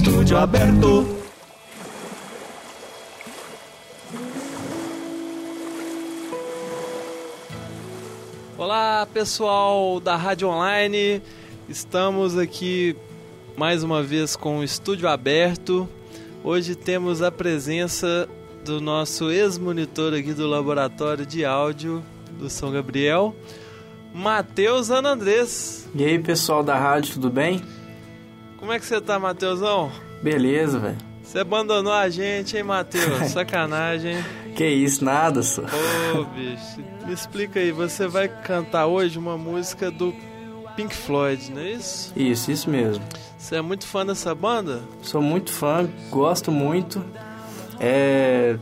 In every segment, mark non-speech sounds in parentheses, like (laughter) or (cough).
estúdio aberto. Olá pessoal da Rádio Online, estamos aqui mais uma vez com o estúdio aberto. Hoje temos a presença do nosso ex-monitor aqui do laboratório de áudio do São Gabriel, Matheus Anandrés. E aí, pessoal da rádio, tudo bem? Como é que você tá, Matheusão? Beleza, velho. Você abandonou a gente, hein, Matheus? (laughs) Sacanagem. Que isso, nada, só. Ô, bicho, me explica aí, você vai cantar hoje uma música do Pink Floyd, não é isso? Isso, isso mesmo. Você é muito fã dessa banda? Sou muito fã, gosto muito. É,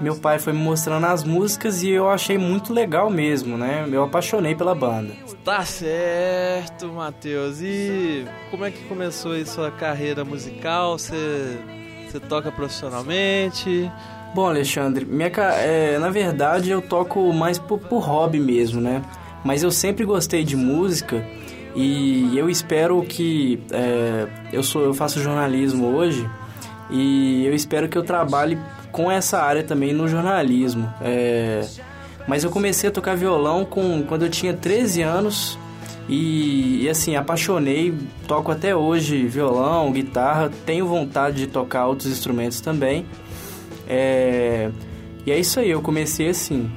meu pai foi me mostrando as músicas e eu achei muito legal mesmo, né? Eu apaixonei pela banda. Tá certo, Matheus. E como é que começou aí sua carreira musical? Você, você toca profissionalmente? Bom, Alexandre, minha, é, na verdade eu toco mais por, por hobby mesmo, né? Mas eu sempre gostei de música e eu espero que é, eu sou eu faço jornalismo hoje e eu espero que eu trabalhe com essa área também no jornalismo. É, mas eu comecei a tocar violão com, quando eu tinha 13 anos e, e, assim, apaixonei, toco até hoje violão, guitarra, tenho vontade de tocar outros instrumentos também. É, e é isso aí, eu comecei assim.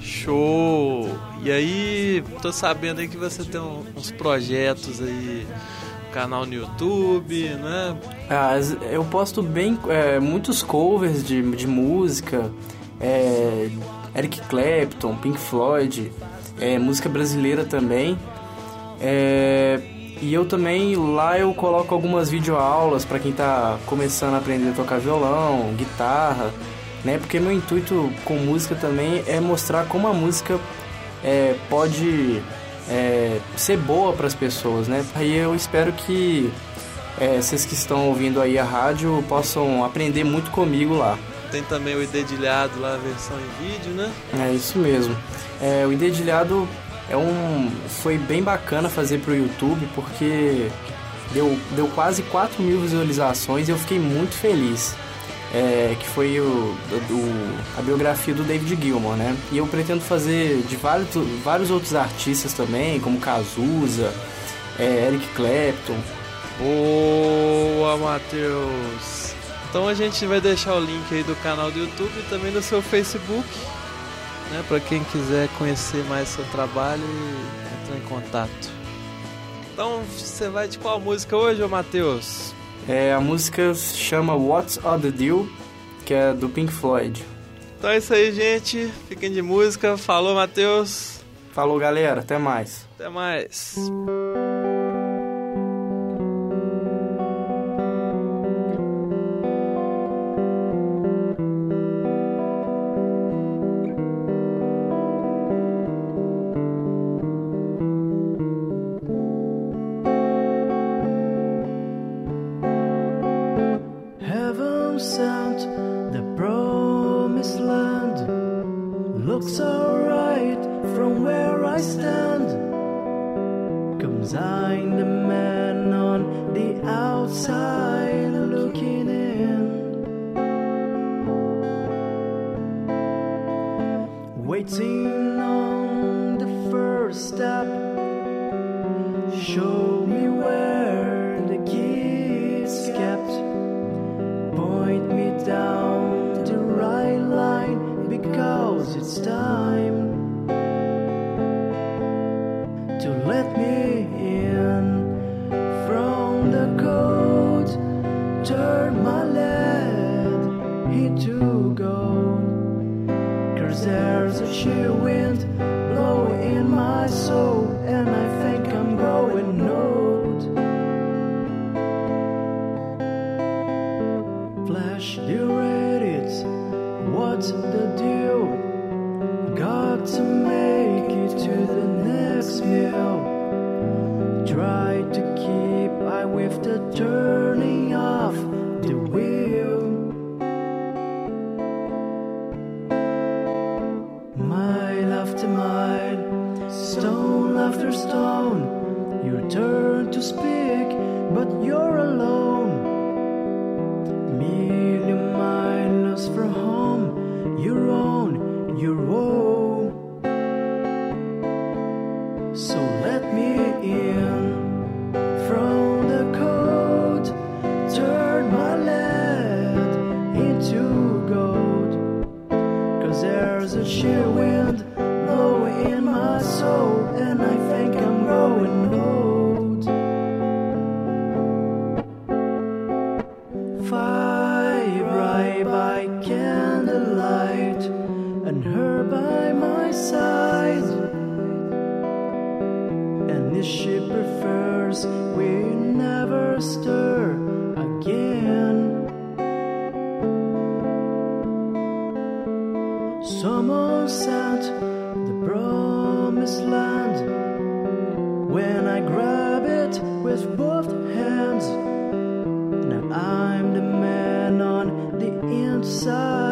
Show! E aí, tô sabendo aí que você tem uns projetos aí canal no YouTube, né? Ah, eu posto bem é, muitos covers de, de música, é, Eric Clapton, Pink Floyd, é, música brasileira também. É, e eu também lá eu coloco algumas videoaulas para quem está começando a aprender a tocar violão, guitarra, né? Porque meu intuito com música também é mostrar como a música é, pode é, ser boa para as pessoas, né? Aí eu espero que é, vocês que estão ouvindo aí a rádio possam aprender muito comigo lá. Tem também o Idedilhado lá, a versão em vídeo, né? É isso mesmo. É, o Idedilhado é um, foi bem bacana fazer para o YouTube porque deu, deu quase 4 mil visualizações e eu fiquei muito feliz é, que foi o, do, a biografia do David Gilmour, né? E eu pretendo fazer de vários, vários outros artistas também, como Cazuza, é, Eric Clapton. Boa, Matheus! Então a gente vai deixar o link aí do canal do YouTube e também do seu Facebook, né? Para quem quiser conhecer mais seu trabalho e entrar em contato. Então você vai de qual música hoje, Matheus? É, a música se chama What's All the Deal, que é do Pink Floyd. Então é isso aí, gente. Fiquem de música. Falou, Matheus. Falou, galera. Até mais. Até mais. Looks alright from where I stand. Comes I'm the man on the outside looking in. Waiting on the first step. Show it's time to let me in from the cold. Turn my lead into gold. Cause there's a chill wind blowing in my soul, and I think I'm growing old. Flash the Reddit, what's the deal? To make it to the next meal. Try to keep eye with the turning off the wheel. Mile after mile, stone after stone, you turn to speak, but you're alone. for home, your own, your own. So let me in from the cold, turn my lead into gold. Cause there's a chill wind This ship prefers. We never stir again. Someone sent the promised land when I grab it with both hands. Now I'm the man on the inside.